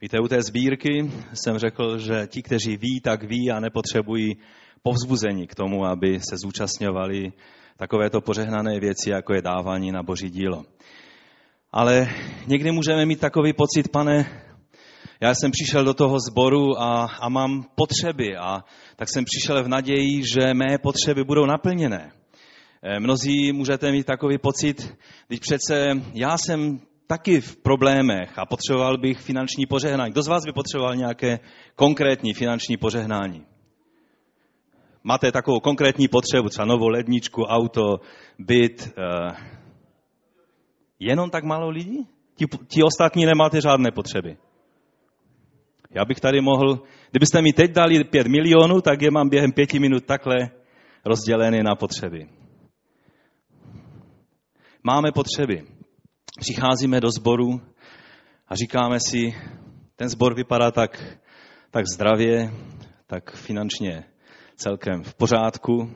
Víte, u té sbírky jsem řekl, že ti, kteří ví, tak ví a nepotřebují povzbuzení k tomu, aby se zúčastňovali takovéto požehnané věci, jako je dávání na boží dílo. Ale někdy můžeme mít takový pocit, pane, já jsem přišel do toho sboru a, a mám potřeby a tak jsem přišel v naději, že mé potřeby budou naplněné. Eh, mnozí můžete mít takový pocit, když přece já jsem taky v problémech a potřeboval bych finanční požehnání. Kdo z vás by potřeboval nějaké konkrétní finanční požehnání? Máte takovou konkrétní potřebu, třeba novou ledničku, auto, byt. Eh, jenom tak málo lidí? Ti, ti ostatní nemáte žádné potřeby. Já bych tady mohl, kdybyste mi teď dali pět milionů, tak je mám během pěti minut takhle rozdělené na potřeby. Máme potřeby. Přicházíme do sboru a říkáme si, ten sbor vypadá tak, tak zdravě, tak finančně celkem v pořádku.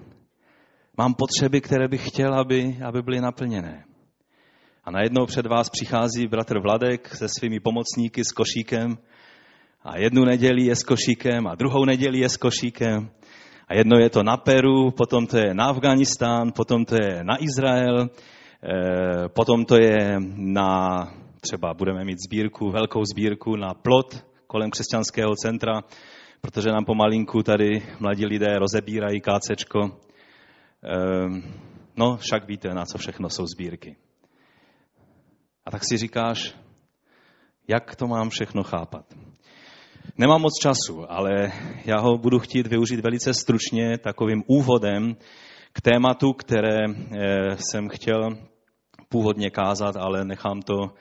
Mám potřeby, které bych chtěl, aby, aby byly naplněné. A najednou před vás přichází bratr Vladek se svými pomocníky s košíkem a jednu neděli je s košíkem a druhou neděli je s košíkem a jedno je to na Peru, potom to je na Afganistán, potom to je na Izrael, potom to je na, třeba budeme mít sbírku, velkou sbírku na plot kolem křesťanského centra, protože nám pomalinku tady mladí lidé rozebírají kácečko. Eh, no, však víte, na co všechno jsou sbírky. A tak si říkáš, jak to mám všechno chápat. Nemám moc času, ale já ho budu chtít využít velice stručně takovým úvodem k tématu, které eh, jsem chtěl původně kázat, ale nechám to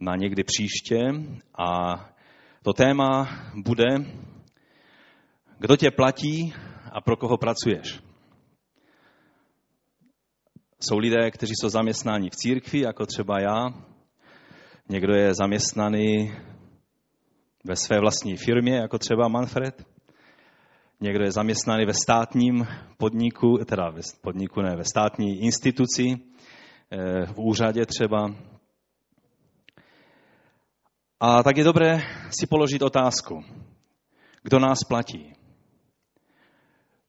na někdy příště. A to téma bude, kdo tě platí a pro koho pracuješ. Jsou lidé, kteří jsou zaměstnáni v církvi, jako třeba já. Někdo je zaměstnaný ve své vlastní firmě, jako třeba Manfred. Někdo je zaměstnaný ve státním podniku, teda ve podniku ne, ve státní instituci, v úřadě třeba. A tak je dobré si položit otázku, kdo nás platí.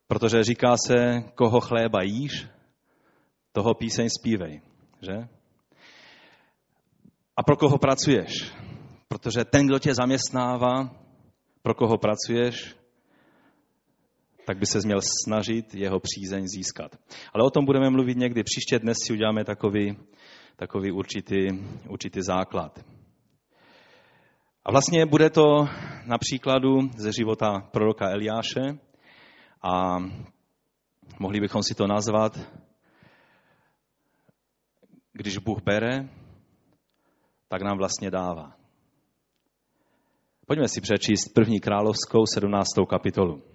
Protože říká se, koho chléba jíš, toho píseň zpívej, že? A pro koho pracuješ? Protože ten, kdo tě zaměstnává, pro koho pracuješ, tak by se měl snažit jeho přízeň získat. Ale o tom budeme mluvit někdy příště. Dnes si uděláme takový, takový určitý, určitý základ. A vlastně bude to na příkladu ze života proroka Eliáše a mohli bychom si to nazvat, když Bůh bere, tak nám vlastně dává. Pojďme si přečíst první královskou 17. kapitolu.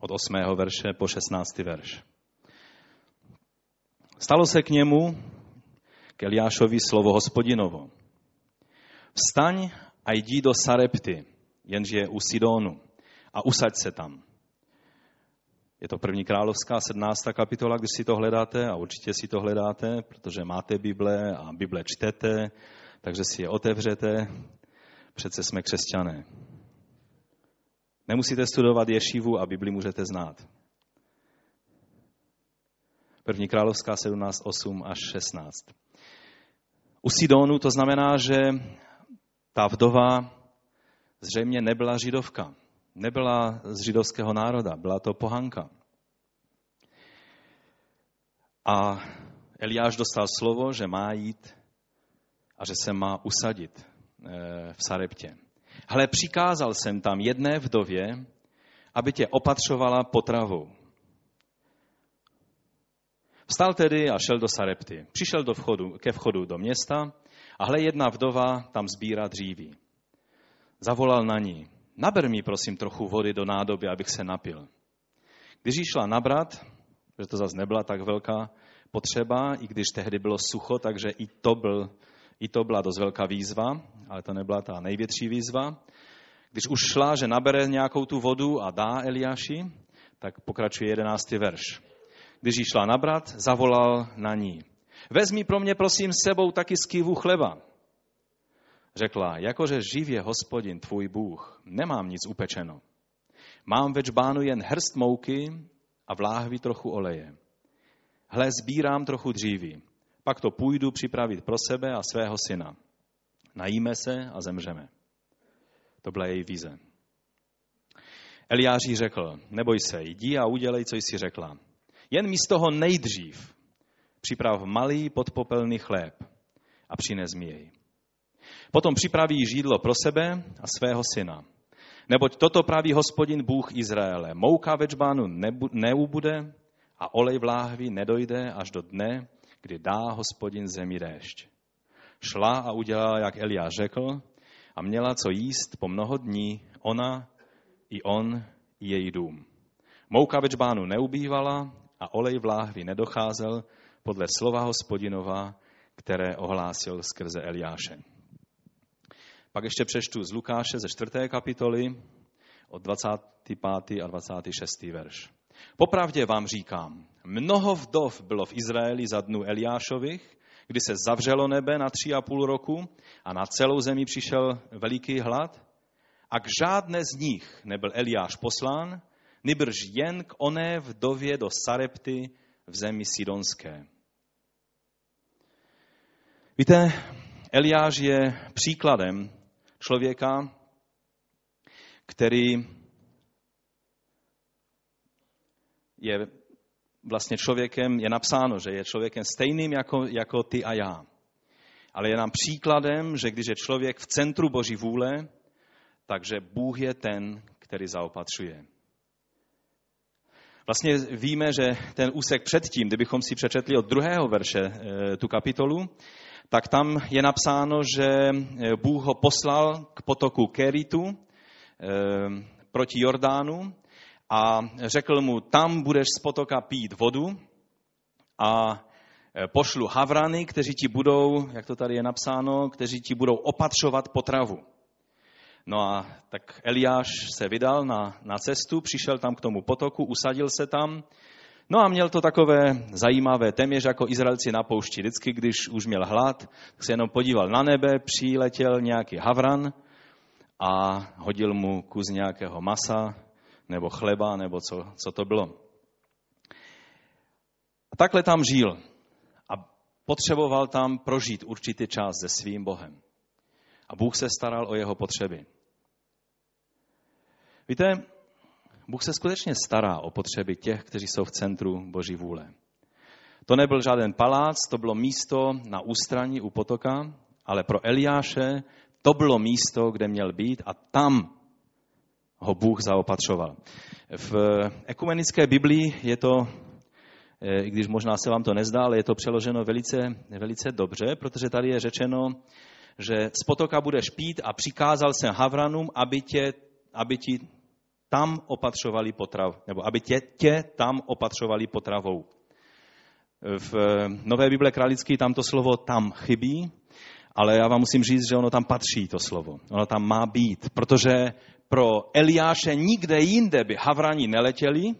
Od 8. verše po 16. verš. Stalo se k němu, k Eliášovi, slovo hospodinovo. Vstaň a jdi do Sarepty, jenže je u Sidonu, a usaď se tam. Je to první královská 17. kapitola, když si to hledáte, a určitě si to hledáte, protože máte Bible a Bible čtete, takže si je otevřete. Přece jsme křesťané. Nemusíte studovat ješivu a Bibli můžete znát. První královská 17, 8 až 16. U Sidonu to znamená, že ta vdova zřejmě nebyla židovka. Nebyla z židovského národa, byla to pohanka. A Eliáš dostal slovo, že má jít a že se má usadit eh, v Sareptě. Hle, přikázal jsem tam jedné vdově, aby tě opatřovala potravou. Vstal tedy a šel do Sarepty. Přišel do vchodu, ke vchodu do města a hle jedna vdova tam sbírá dříví. Zavolal na ní, naber mi prosím trochu vody do nádoby, abych se napil. Když jí šla nabrat, že to zase nebyla tak velká potřeba, i když tehdy bylo sucho, takže i to byl i to byla dost velká výzva, ale to nebyla ta největší výzva. Když už šla, že nabere nějakou tu vodu a dá Eliáši, tak pokračuje jedenáctý verš. Když jí šla nabrat, zavolal na ní. Vezmi pro mě prosím s sebou taky skývu chleba. řekla, jakože živě hospodin tvůj Bůh, nemám nic upečeno. Mám ve čbánu jen hrst mouky a v láhvi trochu oleje. Hle, sbírám trochu dříví, pak to půjdu připravit pro sebe a svého syna. Najíme se a zemřeme. To byla její vize. Eliáš jí řekl, neboj se, jdi a udělej, co jsi řekla. Jen mi z toho nejdřív připrav malý podpopelný chléb a přines mi jej. Potom připraví žídlo pro sebe a svého syna. Neboť toto praví hospodin Bůh Izraele. Mouka ve čbánu neubude a olej v láhvi nedojde až do dne, kdy dá hospodin zemi déšť. Šla a udělala, jak Eliáš řekl, a měla co jíst po mnoho dní, ona i on i její dům. Mouka ve čbánu neubývala a olej v láhvi nedocházel podle slova hospodinova, které ohlásil skrze Eliáše. Pak ještě přečtu z Lukáše ze 4. kapitoly od 25. a 26. verš. Popravdě vám říkám, mnoho vdov bylo v Izraeli za dnu Eliášových, kdy se zavřelo nebe na tři a půl roku a na celou zemi přišel veliký hlad, a k žádné z nich nebyl Eliáš poslán, nebrž jen k oné vdově do Sarepty v zemi Sidonské. Víte, Eliáš je příkladem člověka, který je vlastně člověkem, je napsáno, že je člověkem stejným jako, jako ty a já. Ale je nám příkladem, že když je člověk v centru Boží vůle, takže Bůh je ten, který zaopatřuje. Vlastně víme, že ten úsek předtím, kdybychom si přečetli od druhého verše eh, tu kapitolu, tak tam je napsáno, že eh, Bůh ho poslal k potoku Keritu eh, proti Jordánu a řekl mu, tam budeš z potoka pít vodu a pošlu havrany, kteří ti budou, jak to tady je napsáno, kteří ti budou opatřovat potravu. No a tak Eliáš se vydal na, na cestu, přišel tam k tomu potoku, usadil se tam. No a měl to takové zajímavé, téměř jako Izraelci na poušti. Vždycky, když už měl hlad, tak se jenom podíval na nebe, přiletěl nějaký havran a hodil mu kus nějakého masa nebo chleba, nebo co, co to bylo. A takhle tam žil a potřeboval tam prožít určitý čas se svým Bohem. A Bůh se staral o jeho potřeby. Víte, Bůh se skutečně stará o potřeby těch, kteří jsou v centru Boží vůle. To nebyl žádný palác, to bylo místo na ústraní u potoka, ale pro Eliáše to bylo místo, kde měl být a tam ho Bůh zaopatřoval. V ekumenické Biblii je to, eh, i když možná se vám to nezdá, ale je to přeloženo velice, velice dobře, protože tady je řečeno, že z potoka budeš pít a přikázal jsem Havranům, aby, tě, aby ti tam opatřovali potrav, nebo aby tě, tě tam opatřovali potravou. V Nové Bible Králické tam to slovo tam chybí, ale já vám musím říct, že ono tam patří, to slovo. Ono tam má být, protože pro Eliáše nikde jinde by havrani neletěli,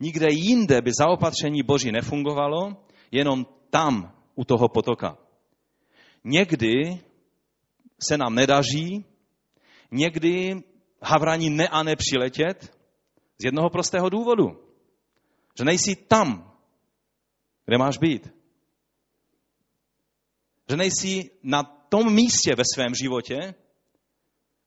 nikde jinde by zaopatření Boží nefungovalo, jenom tam, u toho potoka. Někdy se nám nedaří, někdy havrani ne a ne přiletět z jednoho prostého důvodu. Že nejsi tam, kde máš být. Že nejsi na tom místě ve svém životě,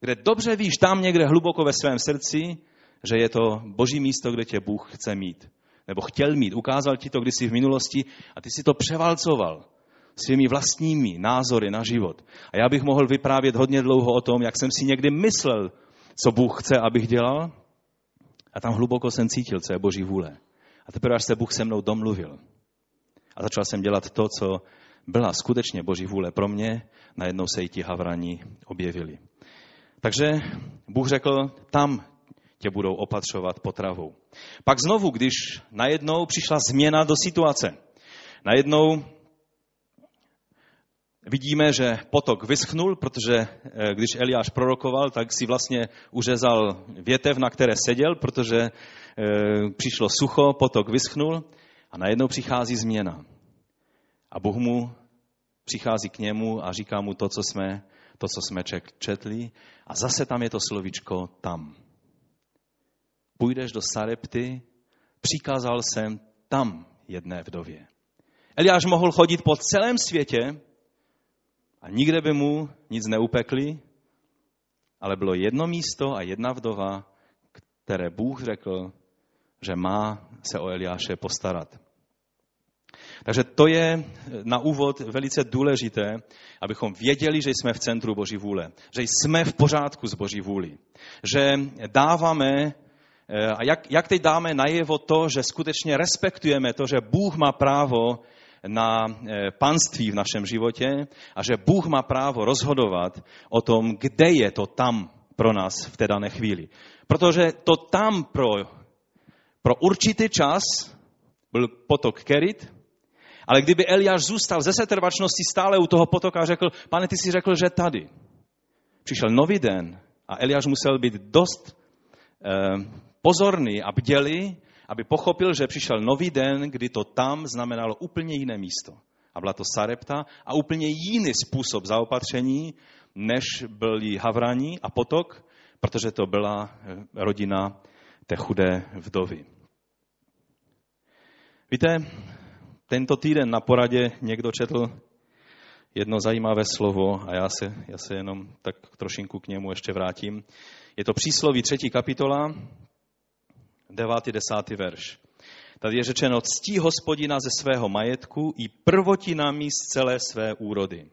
kde dobře víš tam někde hluboko ve svém srdci, že je to boží místo, kde tě Bůh chce mít. Nebo chtěl mít. Ukázal ti to kdysi v minulosti a ty si to převalcoval svými vlastními názory na život. A já bych mohl vyprávět hodně dlouho o tom, jak jsem si někdy myslel, co Bůh chce, abych dělal. A tam hluboko jsem cítil, co je Boží vůle. A teprve, až se Bůh se mnou domluvil. A začal jsem dělat to, co byla skutečně Boží vůle pro mě, najednou se i ti havrani objevili. Takže Bůh řekl, tam tě budou opatřovat potravou. Pak znovu, když najednou přišla změna do situace. Najednou vidíme, že potok vyschnul, protože eh, když Eliáš prorokoval, tak si vlastně uřezal větev, na které seděl, protože eh, přišlo sucho, potok vyschnul a najednou přichází změna. A Bůh mu přichází k němu a říká mu to, co jsme, to, co jsme četli. A zase tam je to slovičko tam. Půjdeš do Sarepty, přikázal jsem tam jedné vdově. Eliáš mohl chodit po celém světě a nikde by mu nic neupekli, ale bylo jedno místo a jedna vdova, které Bůh řekl, že má se o Eliáše postarat. Takže to je na úvod velice důležité, abychom věděli, že jsme v centru Boží vůle, že jsme v pořádku s Boží vůli, že dáváme eh, a jak, jak teď dáme najevo to, že skutečně respektujeme to, že Bůh má právo na eh, panství v našem životě a že Bůh má právo rozhodovat o tom, kde je to tam pro nás v té dané chvíli. Protože to tam pro, pro určitý čas byl potok Kerit, ale kdyby Eliáš zůstal ze setrvačnosti stále u toho potoka a řekl, pane, ty jsi řekl, že tady. Přišel nový den a Eliáš musel být dost eh, pozorný a bdělý, aby pochopil, že přišel nový den, kdy to tam znamenalo úplně jiné místo. A byla to Sarepta a úplně jiný způsob zaopatření, než byli Havrani a potok, protože to byla eh, rodina té chudé vdovy. Víte, tento týden na poradě někdo četl jedno zajímavé slovo a já se, já se jenom tak trošinku k němu ještě vrátím. Je to přísloví třetí kapitola, devátý, desátý verš. Tady je řečeno, ctí hospodina ze svého majetku i prvotinami z celé své úrody.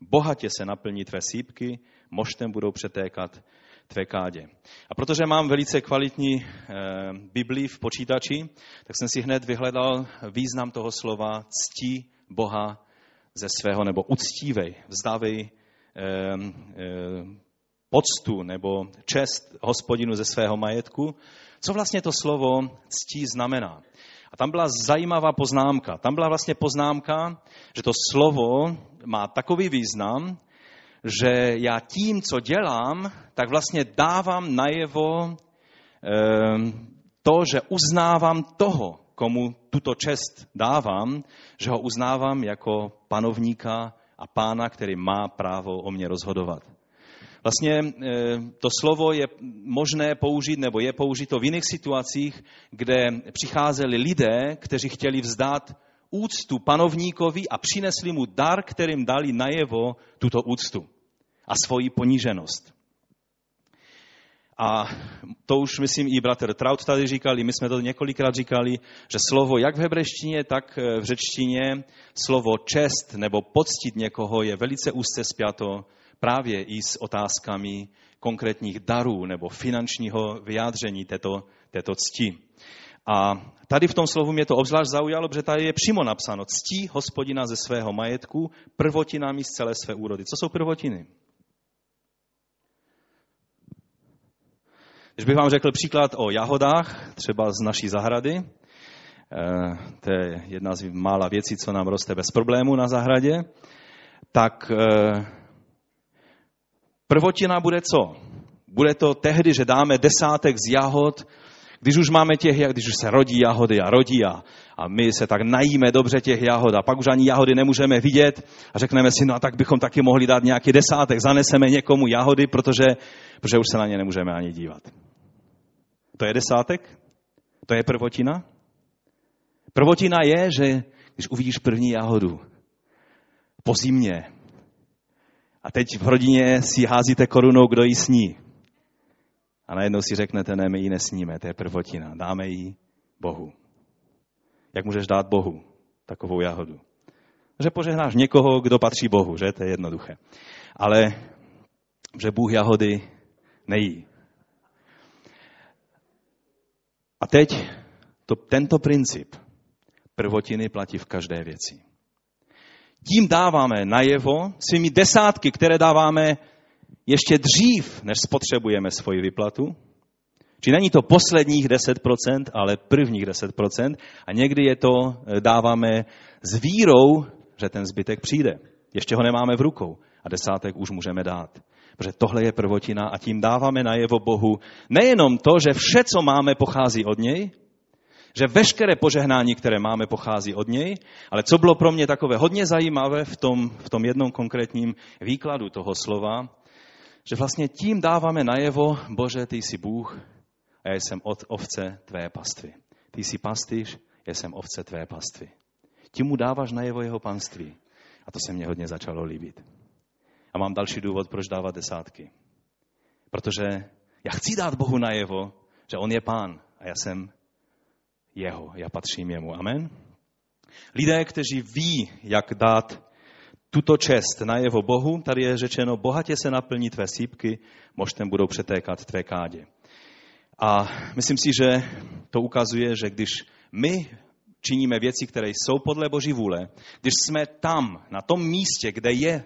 Bohatě se naplní tvé sípky, moštem budou přetékat tvé kádě. A protože mám velice kvalitní e, Biblii v počítači, tak jsem si hned vyhledal význam toho slova ctí Boha ze svého, nebo uctívej, vzdávej poctu nebo čest hospodinu ze svého majetku. Co vlastně to slovo ctí znamená? A tam byla zajímavá poznámka. Tam byla vlastně poznámka, že to slovo má takový význam, že já tím, co dělám, tak vlastně dávám najevo ehm, to, že uznávám toho, komu tuto čest dávám, že ho uznávám jako panovníka a pána, který má právo o mě rozhodovat. Vlastně ehm, to slovo je možné použít, nebo je použito v jiných situacích, kde přicházeli lidé, kteří chtěli vzdát úctu panovníkovi a přinesli mu dar, kterým dali najevo tuto úctu a svoji poníženost. A to už, myslím, i bratr Traut tady říkali, my jsme to několikrát říkali, že slovo jak v hebrejštině, tak v řečtině, slovo čest nebo poctit někoho je velice úzce spjato právě i s otázkami konkrétních darů nebo finančního vyjádření této, této cti. A tady v tom slovu mě to obzvlášť zaujalo, protože tady je přímo napsáno ctí hospodina ze svého majetku prvotinami z celé své úrody. Co jsou prvotiny? Když bych vám řekl příklad o jahodách, třeba z naší zahrady, eh, to je jedna z mála věcí, co nám roste bez problému na zahradě, tak eh, prvotina bude co? Bude to tehdy, že dáme desátek z jahod, když už máme těch, když už se rodí jahody a rodí a, a my se tak najíme dobře těch jahod a pak už ani jahody nemůžeme vidět a řekneme si, no a tak bychom taky mohli dát nějaký desátek, zaneseme někomu jahody, protože, protože už se na ně nemůžeme ani dívat. To je desátek? To je prvotina? Prvotina je, že když uvidíš první jahodu po zimě a teď v rodině si házíte korunou, kdo ji sní. A najednou si řeknete, ne, my ji nesníme, to je prvotina, dáme ji Bohu. Jak můžeš dát Bohu takovou jahodu? Že požehnáš někoho, kdo patří Bohu, že? To je jednoduché. Ale že Bůh jahody nejí. A teď to, tento princip prvotiny platí v každé věci. Tím dáváme najevo svými desátky, které dáváme ještě dřív, než spotřebujeme svoji vyplatu. Či není to posledních 10%, ale prvních 10%. A někdy je to eh, dáváme s vírou, že ten zbytek přijde. Ještě ho nemáme v rukou a desátek už můžeme dát. Protože tohle je prvotina a tím dáváme najevo Bohu nejenom to, že vše, co máme, pochází od něj, že veškeré požehnání, které máme, pochází od něj, ale co bylo pro mě takové hodně zajímavé v tom, v tom jednom konkrétním výkladu toho slova, že vlastně tím dáváme najevo, Bože, ty jsi Bůh a já jsem od ovce tvé pastvy. Ty jsi pastýř, já jsem ovce tvé pastvy. Tím mu dáváš najevo jeho panství. A to se mně hodně začalo líbit. A mám další důvod, proč dávat desátky. Protože já chci dát Bohu najevo, že on je pán a já jsem jeho, já patřím jemu. Amen? Lidé, kteří ví, jak dát tuto čest na jeho Bohu, tady je řečeno, bohatě se naplní tvé sípky, možtem budou přetékat tvé kádě. A myslím si, že to ukazuje, že když my činíme věci, které jsou podle Boží vůle, když jsme tam, na tom místě, kde je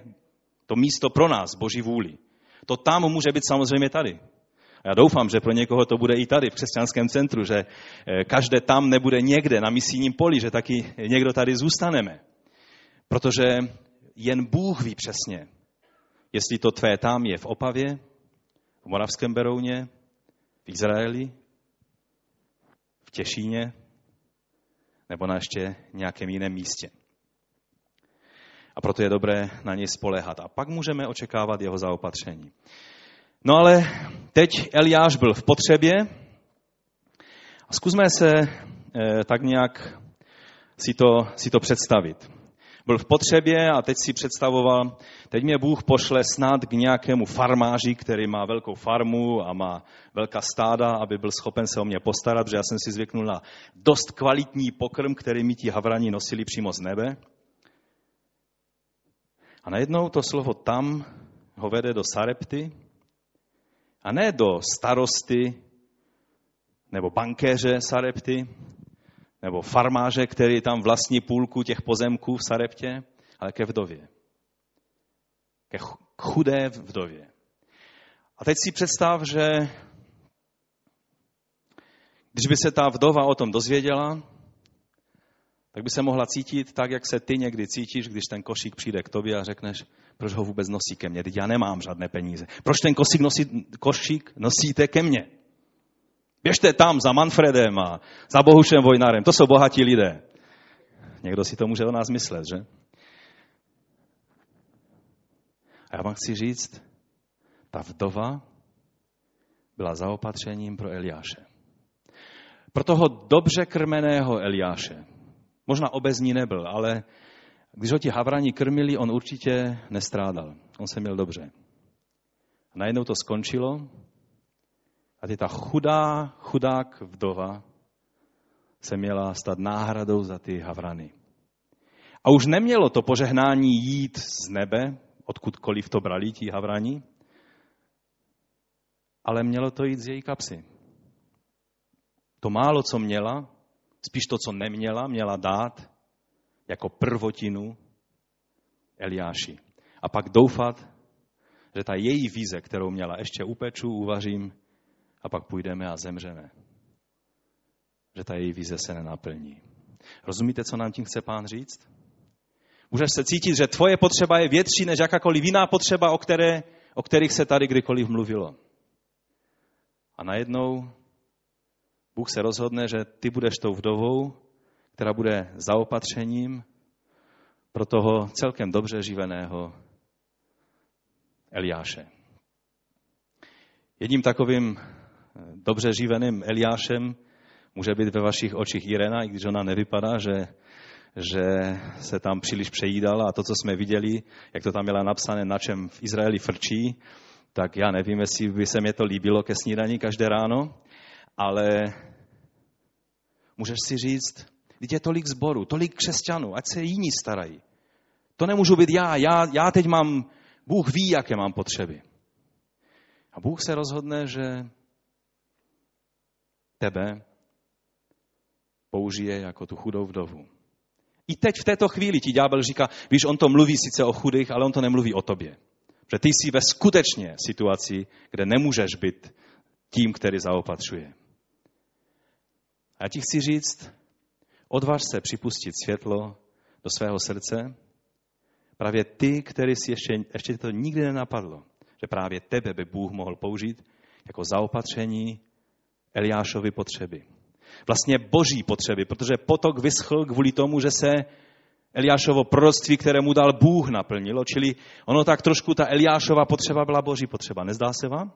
to místo pro nás, Boží vůli, to tam může být samozřejmě tady. Já doufám, že pro někoho to bude i tady v křesťanském centru, že eh, každé tam nebude někde na misijním poli, že taky někdo tady zůstaneme. Protože jen Bůh ví přesně, jestli to tvé tam je v Opavě, v Moravském Berouně, v Izraeli, v Těšíně, nebo na ještě nějakém jiném místě. A proto je dobré na něj spolehat. A pak můžeme očekávat jeho zaopatření. No ale teď Eliáš byl v potřebě a zkusme se eh, tak nějak si to, si to představit. Byl v potřebě a teď si představoval, teď mě Bůh pošle snad k nějakému farmáři, který má velkou farmu a má velká stáda, aby byl schopen se o mě postarat, protože já jsem si zvyknul na dost kvalitní pokrm, který mi ti havrani nosili přímo z nebe. A najednou to slovo tam ho vede do Sarepty, a ne do starosty nebo bankéře Sarepty, nebo farmáře, který tam vlastní půlku těch pozemků v Sareptě, ale ke vdově. Ke chudé vdově. A teď si představ, že když by se ta vdova o tom dozvěděla, tak by se mohla cítit tak, jak se ty někdy cítíš, když ten košík přijde k tobě a řekneš, proč ho vůbec nosí ke mně, teď já nemám žádné peníze. Proč ten košík, nosí, košík nosíte ke mně? Běžte tam za Manfredem a za Bohušem Vojnarem, to jsou bohatí lidé. Někdo si to může o nás myslet, že? A já vám chci říct, ta vdova byla zaopatřením pro Eliáše. Pro toho dobře krmeného Eliáše, Možná obezní nebyl, ale když ho ti havrani krmili, on určitě nestrádal. On se měl dobře. A najednou to skončilo a ty ta chudá, chudák vdova se měla stát náhradou za ty havrany. A už nemělo to požehnání jít z nebe, odkudkoliv to brali ti havrani, ale mělo to jít z její kapsy. To málo, co měla, spíš to, co neměla, měla dát jako prvotinu Eliáši. A pak doufat, že ta její vize, kterou měla, ještě upeču, uvařím a pak půjdeme a zemřeme. Že ta její vize se nenaplní. Rozumíte, co nám tím chce pán říct? Můžeš se cítit, že tvoje potřeba je větší než jakákoliv jiná potřeba, o, které, o kterých se tady kdykoliv mluvilo. A najednou Bůh se rozhodne, že ty budeš tou vdovou, která bude zaopatřením pro toho celkem dobře živeného Eliáše. Jedním takovým dobře živeným Eliášem může být ve vašich očích Irena, i když ona nevypadá, že, že se tam příliš přejídala a to, co jsme viděli, jak to tam měla napsané, na čem v Izraeli frčí, tak já nevím, jestli by se mě to líbilo ke snídaní každé ráno, ale můžeš si říct, teď je tolik zboru, tolik křesťanů, ať se jiní starají. To nemůžu být já, já, já teď mám, Bůh ví, jaké mám potřeby. A Bůh se rozhodne, že tebe použije jako tu chudou vdovu. I teď v této chvíli ti ďábel říká, víš, on to mluví sice o chudých, ale on to nemluví o tobě. Že ty jsi ve skutečně situaci, kde nemůžeš být tím, který zaopatřuje. A já ti chci říct, odváž se připustit světlo do svého srdce. Právě ty, který si ještě, ještě to nikdy nenapadlo, že právě tebe by Bůh mohl použít jako zaopatření Eliášovy potřeby. Vlastně boží potřeby, protože potok vyschl kvůli tomu, že se Eliášovo proroctví, které mu dal Bůh, naplnilo. Čili ono tak trošku, ta Eliášova potřeba byla boží potřeba. Nezdá se vám?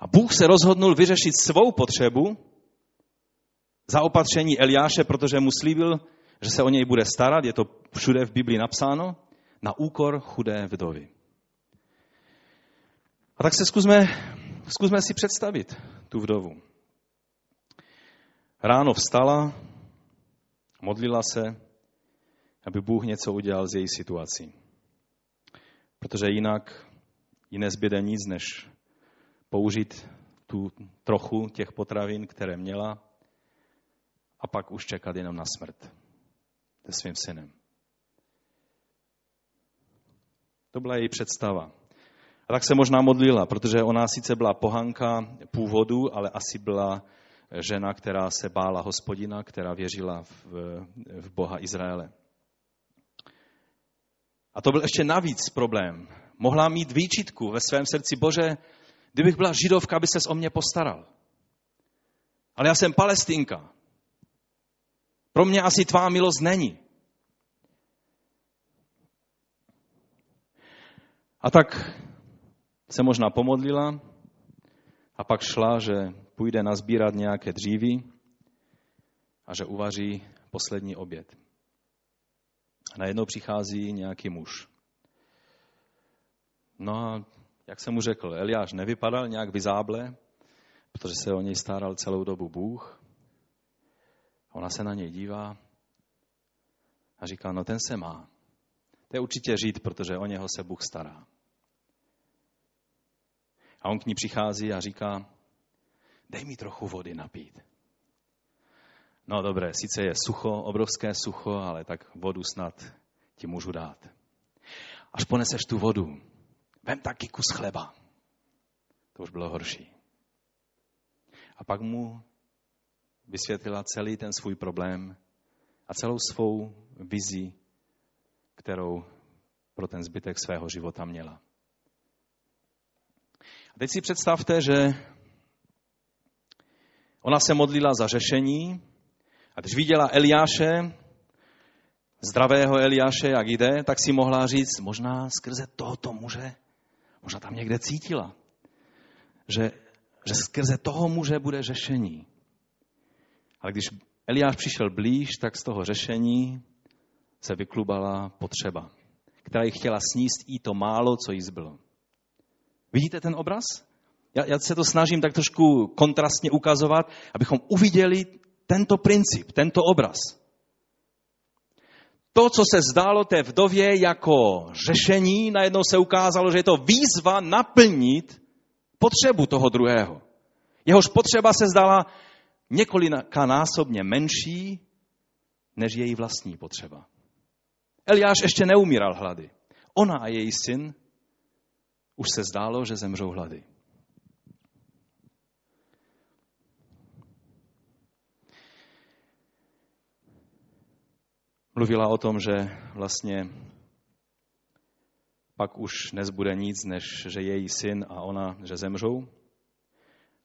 A Bůh se rozhodnul vyřešit svou potřebu za opatření Eliáše, protože mu slíbil, že se o něj bude starat, je to všude v Biblii napsáno, na úkor chudé vdovy. A tak se zkusme, zkusme si představit tu vdovu. Ráno vstala, modlila se, aby Bůh něco udělal z její situací. Protože jinak ji nezbyde nic, než použít tu trochu těch potravin, které měla, a pak už čekat jenom na smrt se svým synem. To byla její představa. A tak se možná modlila, protože ona sice byla pohanka původu, ale asi byla žena, která se bála hospodina, která věřila v, v Boha Izraele. A to byl ještě navíc problém. Mohla mít výčitku ve svém srdci, bože, kdybych byla židovka, aby ses o mě postaral. Ale já jsem palestinka. Pro mě asi tvá milost není. A tak se možná pomodlila a pak šla, že půjde nazbírat nějaké dřívy a že uvaří poslední oběd. A najednou přichází nějaký muž. No a jak jsem mu řekl, Eliáš nevypadal nějak vyzáble, protože se o něj staral celou dobu Bůh. Ona se na něj dívá a říká, no ten se má. To je určitě žít, protože o něho se Bůh stará. A on k ní přichází a říká, dej mi trochu vody napít. No dobré, sice je sucho, obrovské sucho, ale tak vodu snad ti můžu dát. Až poneseš tu vodu, vem taky kus chleba. To už bylo horší. A pak mu vysvětlila celý ten svůj problém a celou svou vizi, kterou pro ten zbytek svého života měla. Teď si představte, že ona se modlila za řešení a když viděla Eliáše, zdravého Eliáše, jak jde, tak si mohla říct, možná skrze tohoto muže, možná tam někde cítila, že, že skrze toho muže bude řešení. Ale když Eliáš přišel blíž, tak z toho řešení se vyklubala potřeba, která ji chtěla sníst i to málo, co jí zbylo. Vidíte ten obraz? Já, já se to snažím tak trošku kontrastně ukazovat, abychom uviděli tento princip, tento obraz. To, co se zdálo té vdově jako řešení, najednou se ukázalo, že je to výzva naplnit potřebu toho druhého. Jehož potřeba se zdala několika násobně menší než její vlastní potřeba. Eliáš ještě neumíral hlady. Ona a její syn už se zdálo, že zemřou hlady. Mluvila o tom, že vlastně pak už nezbude nic, než že její syn a ona, že zemřou.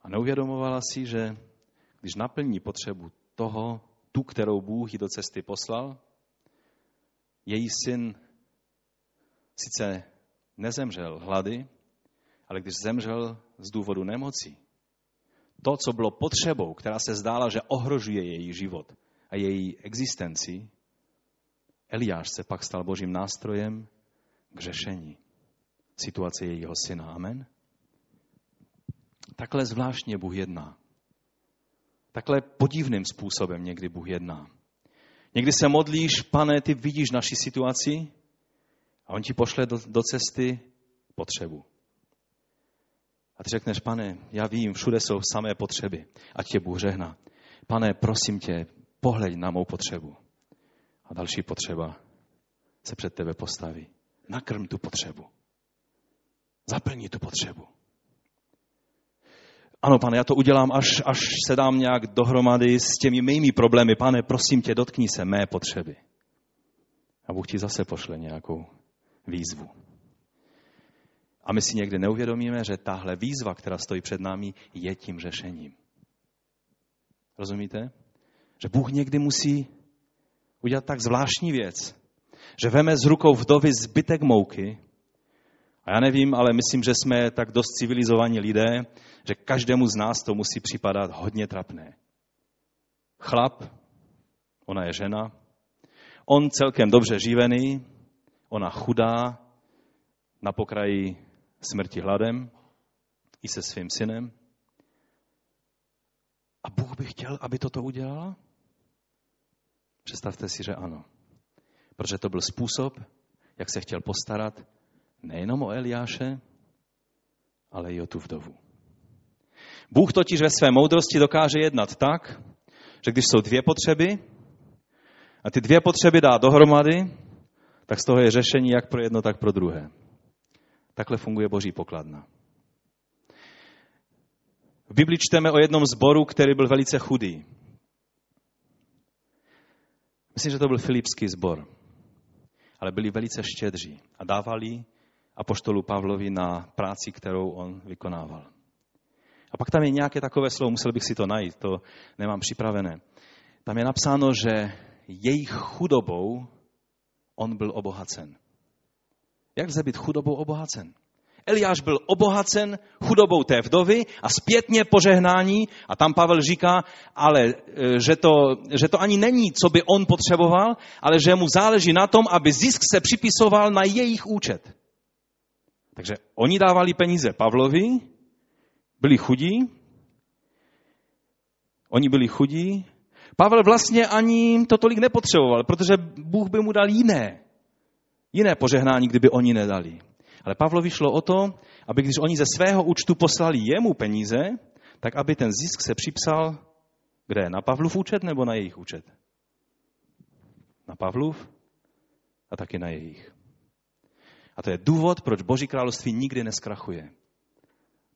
A neuvědomovala si, že když naplní potřebu toho, tu, kterou Bůh jí do cesty poslal, její syn sice nezemřel hlady, ale když zemřel z důvodu nemocí, to, co bylo potřebou, která se zdála, že ohrožuje její život a její existenci, Eliáš se pak stal božím nástrojem k řešení situace jejího syna. Amen. Takhle zvláštně Bůh jedná. Takhle podivným způsobem někdy Bůh jedná. Někdy se modlíš, pane, ty vidíš naši situaci a on ti pošle do, do cesty potřebu. A ty řekneš, pane, já vím, všude jsou samé potřeby, ať tě Bůh žehná. Pane, prosím tě, pohleď na mou potřebu. A další potřeba se před tebe postaví. Nakrm tu potřebu. Zaplní tu potřebu. Ano, pane, já to udělám, až, až se dám nějak dohromady s těmi mými problémy. Pane, prosím tě, dotkni se mé potřeby. A Bůh ti zase pošle nějakou výzvu. A my si někdy neuvědomíme, že tahle výzva, která stojí před námi, je tím řešením. Rozumíte? Že Bůh někdy musí udělat tak zvláštní věc, že veme z rukou vdovy zbytek mouky a já nevím, ale myslím, že jsme tak dost civilizovaní lidé, že každému z nás to musí připadat hodně trapné. Chlap, ona je žena, on celkem dobře živený, ona chudá, na pokraji smrti hladem, i se svým synem. A Bůh by chtěl, aby toto udělala? Představte si, že ano. Protože to byl způsob, jak se chtěl postarat nejenom o Eliáše, ale i o tu vdovu. Bůh totiž ve své moudrosti dokáže jednat tak, že když jsou dvě potřeby a ty dvě potřeby dá dohromady, tak z toho je řešení jak pro jedno, tak pro druhé. Takhle funguje boží pokladna. V Biblii čteme o jednom zboru, který byl velice chudý. Myslím, že to byl filipský zbor. Ale byli velice štědří a dávali apoštolu Pavlovi na práci, kterou on vykonával. A pak tam je nějaké takové slovo, musel bych si to najít, to nemám připravené. Tam je napsáno, že jejich chudobou on byl obohacen. Jak lze být chudobou obohacen? Eliáš byl obohacen chudobou té vdovy a zpětně požehnání, a tam Pavel říká, ale e, že to, že to ani není, co by on potřeboval, ale že mu záleží na tom, aby zisk se připisoval na jejich účet. Takže oni dávali peníze Pavlovi, byli chudí, oni byli chudí, Pavel vlastně ani to tolik nepotřeboval, protože Bůh by mu dal jiné, jiné požehnání, kdyby oni nedali. Ale Pavlovi šlo o to, aby když oni ze svého účtu poslali jemu peníze, tak aby ten zisk se připsal kde? Na Pavlův účet nebo na jejich účet? Na Pavlův a taky na jejich. A to je důvod, proč Boží království nikdy neskrachuje.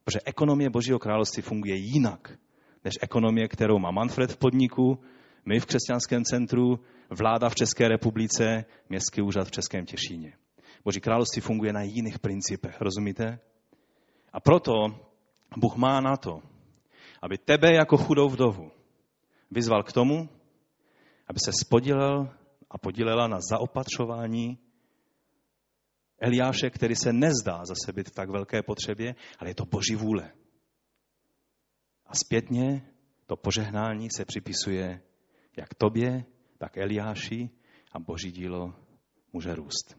Protože ekonomie Božího království funguje jinak, než ekonomie, kterou má Manfred v podniku, my v křesťanském centru, vláda v České republice, městský úřad v Českém Těšíně. Boží království funguje na jiných principech, rozumíte? A proto Bůh má na to, aby tebe jako chudou vdovu vyzval k tomu, aby se spodílel a podílela na zaopatřování Eliáše, který se nezdá zase být v tak velké potřebě, ale je to boží vůle. A zpětně to požehnání se připisuje jak tobě, tak Eliáši a boží dílo může růst.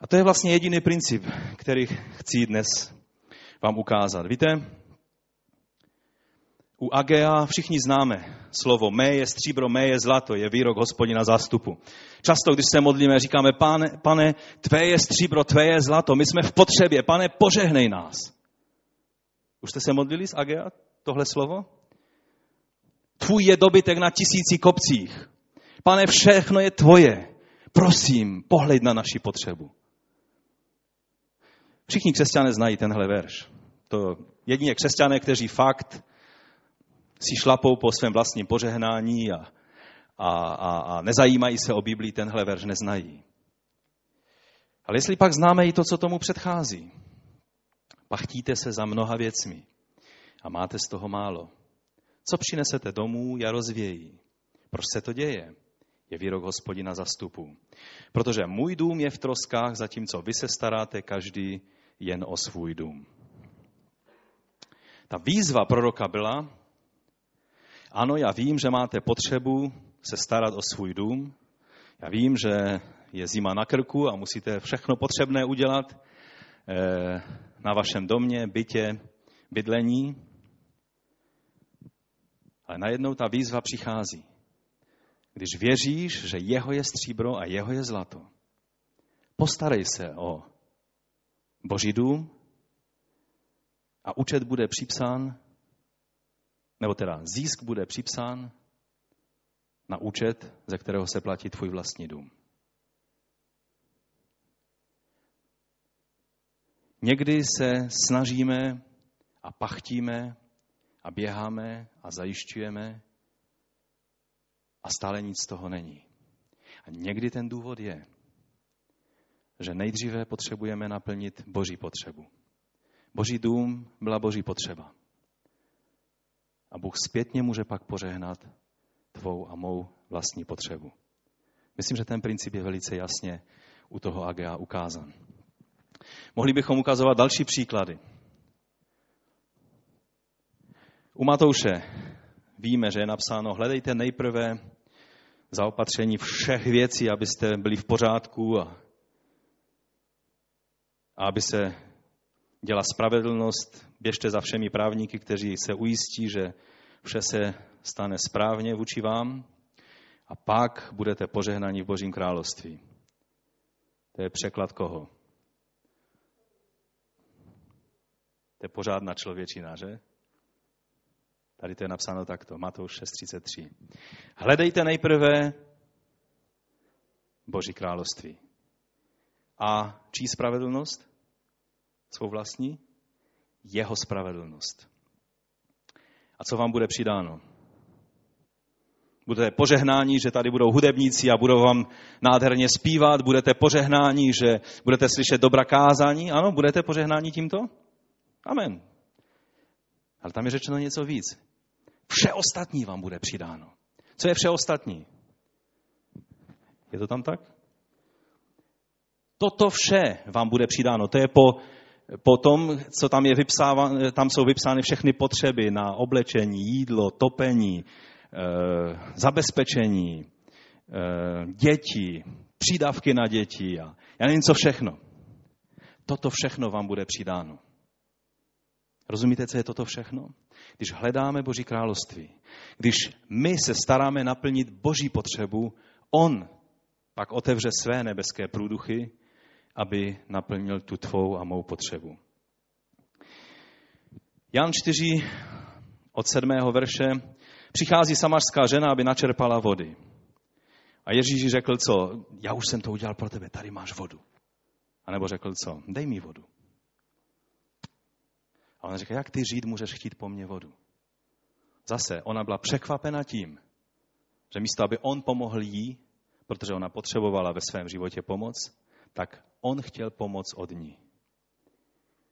A to je vlastně jediný princip, který chci dnes vám ukázat. Víte, u Agea všichni známe slovo mé je stříbro, mé je zlato, je výrok hospodina zástupu. Často, když se modlíme, říkáme, pane, pane, tvé je stříbro, tvé je zlato, my jsme v potřebě, pane, požehnej nás. Už jste se modlili s Agea, tohle slovo? Tvůj je dobytek na tisíci kopcích. Pane, všechno je tvoje. Prosím, pohled na naši potřebu. Všichni křesťané znají tenhle verš. To jedině křesťané, kteří fakt si šlapou po svém vlastním požehnání a, a, a, a nezajímají se o Biblii, tenhle verš neznají. Ale jestli pak známe i to, co tomu předchází, pachtíte se za mnoha věcmi a máte z toho málo. Co přinesete domů, já rozvějí. Proč se to děje? Je výrok hospodina zastupu. Protože můj dům je v troskách, zatímco vy se staráte každý jen o svůj dům. Ta výzva proroka byla, ano, já vím, že máte potřebu se starat o svůj dům. Já vím, že je zima na krku a musíte všechno potřebné udělat eh, na vašem domě, bytě, bydlení. Ale najednou ta výzva přichází. Když věříš, že jeho je stříbro a jeho je zlato, postarej se o boží dům a účet bude připsán, nebo teda zisk bude připsán na účet, ze kterého se platí tvůj vlastní dům. Někdy se snažíme a pachtíme a běháme a zajišťujeme a stále nic z toho není. A někdy ten důvod je, že nejdříve potřebujeme naplnit Boží potřebu. Boží dům byla Boží potřeba. A Bůh zpětně může pak požehnat tvou a mou vlastní potřebu. Myslím, že ten princip je velice jasně u toho AGA ukázan. Mohli bychom ukazovat další příklady. U Matouše víme, že je napsáno, hledejte nejprve zaopatření všech věcí, abyste byli v pořádku a, a aby se dělá spravedlnost. Běžte za všemi právníky, kteří se ujistí, že vše se stane správně vůči vám a pak budete požehnaní v Božím království. To je překlad koho? To je pořádná člověčina, že? Tady to je napsáno takto, Matouš 6.33. Hledejte nejprve Boží království. A čí spravedlnost? Svou vlastní? Jeho spravedlnost. A co vám bude přidáno? Budete požehnání, že tady budou hudebníci a budou vám nádherně zpívat, budete požehnání, že budete slyšet dobra kázání. Ano, budete požehnání tímto? Amen. Ale tam je řečeno něco víc. Vše ostatní vám bude přidáno. Co je vše ostatní? Je to tam tak? Toto vše vám bude přidáno. To je po, po tom, co tam, je vypsáva, tam jsou vypsány všechny potřeby na oblečení, jídlo, topení, e, zabezpečení, e, děti, přídavky na děti a já nevím, co všechno. Toto všechno vám bude přidáno. Rozumíte, co je toto všechno? Když hledáme Boží království, když my se staráme naplnit Boží potřebu, On pak otevře své nebeské průduchy, aby naplnil tu tvou a mou potřebu. Jan 4 od 7. verše přichází samařská žena, aby načerpala vody. A Ježíš řekl co? Já už jsem to udělal pro tebe, tady máš vodu. A nebo řekl co? Dej mi vodu. A ona říká, jak ty žít můžeš chtít po mně vodu? Zase, ona byla překvapena tím, že místo, aby on pomohl jí, protože ona potřebovala ve svém životě pomoc, tak on chtěl pomoc od ní.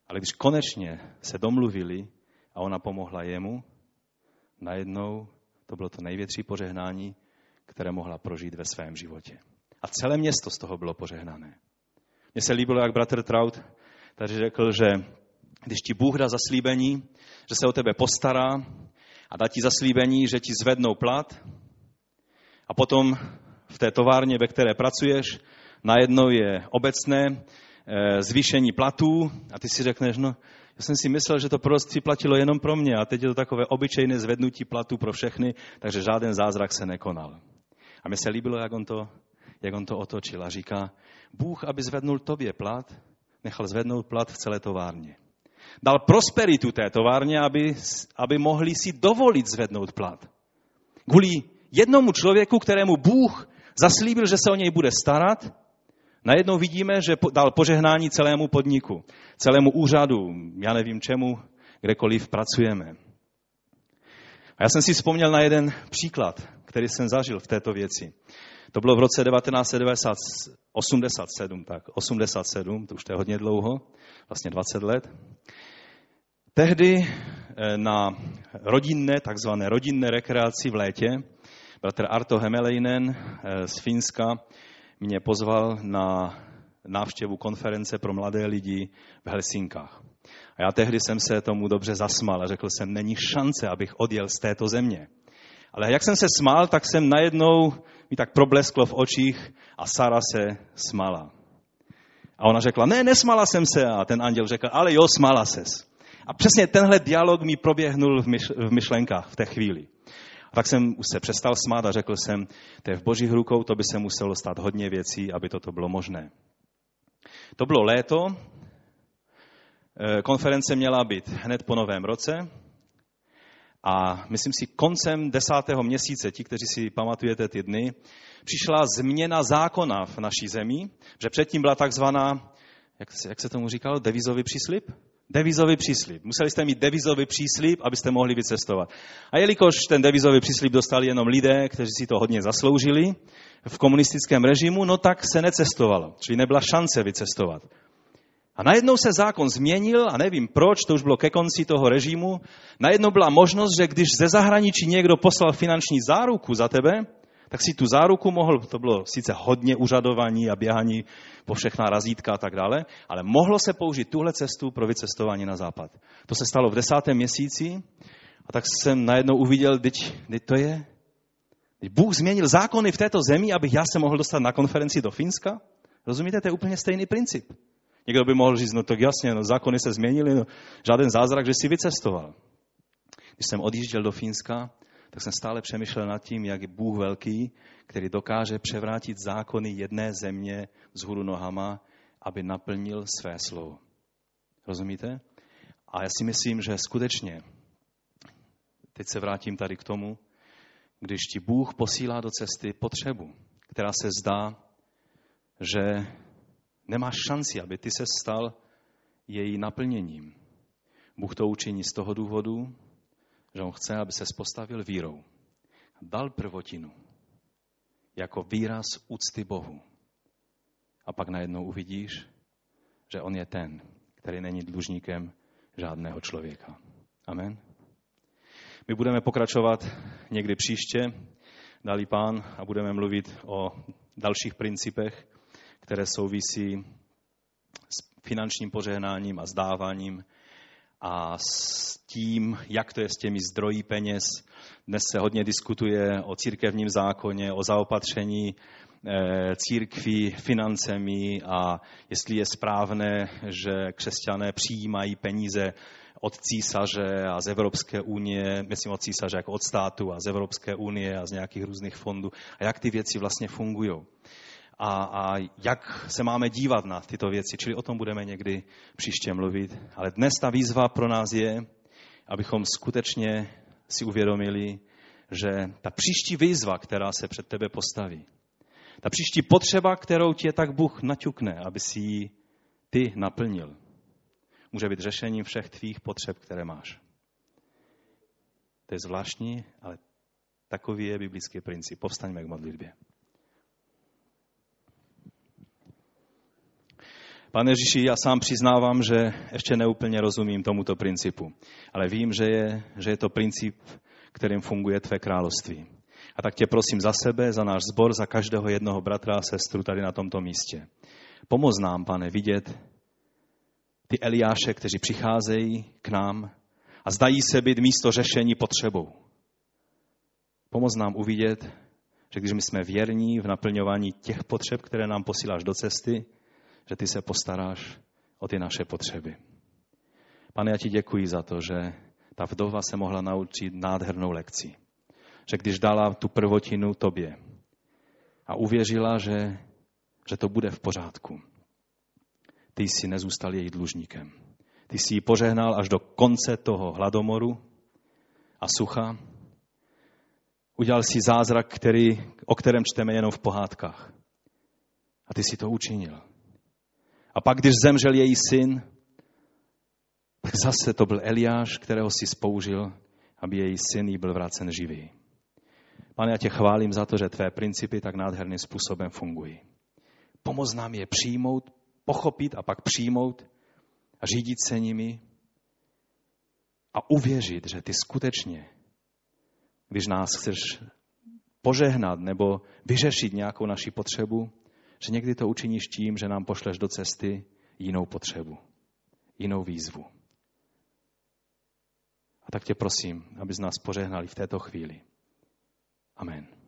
Ale když konečně se domluvili a ona pomohla jemu, najednou to bylo to největší požehnání, které mohla prožít ve svém životě. A celé město z toho bylo požehnané. Mně se líbilo, jak bratr Traut tady řekl, že když ti Bůh dá zaslíbení, že se o tebe postará a dá ti zaslíbení, že ti zvednou plat a potom v té továrně, ve které pracuješ, najednou je obecné eh, zvýšení platů a ty si řekneš, no, já jsem si myslel, že to proroctví platilo jenom pro mě a teď je to takové obyčejné zvednutí platů pro všechny, takže žádný zázrak se nekonal. A mi se líbilo, jak on to, jak on to otočil a říká, Bůh, aby zvednul tobě plat, nechal zvednout plat v celé továrně dal prosperitu té továrně, aby, aby mohli si dovolit zvednout plat. Kvůli jednomu člověku, kterému Bůh zaslíbil, že se o něj bude starat, najednou vidíme, že dal požehnání celému podniku, celému úřadu, já nevím čemu, kdekoliv pracujeme. A já jsem si vzpomněl na jeden příklad, který jsem zažil v této věci. To bylo v roce 1987, tak 87, to už je hodně dlouho, vlastně 20 let. Tehdy eh, na rodinné, takzvané rodinné rekreaci v létě, bratr Arto Hemeleinen eh, z Finska mě pozval na návštěvu konference pro mladé lidi v Helsinkách. A já tehdy jsem se tomu dobře zasmal a řekl jsem, není šance, abych odjel z této země. Ale jak jsem se smál, tak jsem najednou mi tak problesklo v očích a Sara se smala. A ona řekla, ne, nesmala jsem se. A ten anděl řekl, ale jo, smala ses. A přesně tenhle dialog mi proběhnul v, myš, v myšlenkách v té chvíli. A tak jsem už se přestal smát a řekl jsem, to je v božích rukou, to by se muselo stát hodně věcí, aby toto bylo možné. To bylo léto, konference měla být hned po novém roce a myslím si koncem desátého měsíce, ti, kteří si pamatujete ty dny, přišla změna zákona v naší zemi, že předtím byla takzvaná, jak, jak se tomu říkalo, devizový příslip? Devizový příslip. Museli jste mít devizový příslip, abyste mohli vycestovat. A jelikož ten devizový příslip dostali jenom lidé, kteří si to hodně zasloužili v komunistickém režimu, no tak se necestovalo. Čili nebyla šance vycestovat. A najednou se zákon změnil a nevím proč, to už bylo ke konci toho režimu. Najednou byla možnost, že když ze zahraničí někdo poslal finanční záruku za tebe, tak si tu záruku mohl, to bylo sice hodně užadování a běhání po všechna razítka a tak dále, ale mohlo se použít tuhle cestu pro vycestování na západ. To se stalo v desátém měsíci a tak jsem najednou uviděl, teď, teď to je. Teď Bůh změnil zákony v této zemi, abych já se mohl dostat na konferenci do Finska. Rozumíte, to je úplně stejný princip. Někdo by mohl říct, no tak jasně, no, zákony se změnily, no, žádný zázrak, že si vycestoval. Když jsem odjížděl do Fínska, tak jsem stále přemýšlel nad tím, jak je Bůh velký, který dokáže převrátit zákony jedné země z hůru nohama, aby naplnil své slovo. Rozumíte? A já si myslím, že skutečně, teď se vrátím tady k tomu, když ti Bůh posílá do cesty potřebu, která se zdá, že nemáš šanci, aby ty se stal její naplněním. Bůh to učiní z toho důvodu, že on chce, aby se postavil vírou. Dal prvotinu jako výraz úcty Bohu. A pak najednou uvidíš, že on je ten, který není dlužníkem žádného člověka. Amen. My budeme pokračovat někdy příště, dalí pán, a budeme mluvit o dalších principech, které souvisí s finančním požehnáním a zdáváním a s tím, jak to je s těmi zdrojí peněz. Dnes se hodně diskutuje o církevním zákoně, o zaopatření eh, církví financemi a jestli je správné, že křesťané přijímají peníze od císaře a z Evropské unie, myslím od císaře jako od státu a z Evropské unie a z nějakých různých fondů a jak ty věci vlastně fungují a, a jak se máme dívat na tyto věci. Čili o tom budeme někdy příště mluvit. Ale dnes ta výzva pro nás je, abychom skutečně si uvědomili, že ta příští výzva, která se před tebe postaví, ta příští potřeba, kterou tě tak Bůh naťukne, aby si ji ty naplnil, může být řešením všech tvých potřeb, které máš. To je zvláštní, ale takový je biblický princip. Povstaňme k modlitbě. Pane Ježíši, já sám přiznávám, že ještě neúplně rozumím tomuto principu, ale vím, že je, že je to princip, kterým funguje Tvé království. A tak tě prosím za sebe, za náš sbor, za každého jednoho bratra a sestru tady na tomto místě. Pomoz nám, pane, vidět ty Eliáše, kteří přicházejí k nám a zdají se být místo řešení potřebou. Pomoz nám uvidět, že když my jsme věrní v naplňování těch potřeb, které nám posíláš do cesty, že ty se postaráš o ty naše potřeby. Pane, já ti děkuji za to, že ta vdova se mohla naučit nádhernou lekci. Že když dala tu prvotinu tobě a uvěřila, že, že to bude v pořádku, ty jsi nezůstal její dlužníkem. Ty jsi ji požehnal až do konce toho hladomoru a sucha. Udělal si zázrak, který, o kterém čteme jenom v pohádkách. A ty si to učinil. A pak, když zemřel její syn, tak zase to byl Eliáš, kterého si spoužil, aby její syn jí byl vrácen živý. Pane, já tě chválím za to, že tvé principy tak nádherným způsobem fungují. Pomoz nám je přijmout, pochopit a pak přijmout a řídit se nimi a uvěřit, že ty skutečně, když nás chceš požehnat nebo vyřešit nějakou naši potřebu, že někdy to učiníš tím, že nám pošleš do cesty jinou potřebu, jinou výzvu. A tak tě prosím, abys nás požehnali v této chvíli. Amen.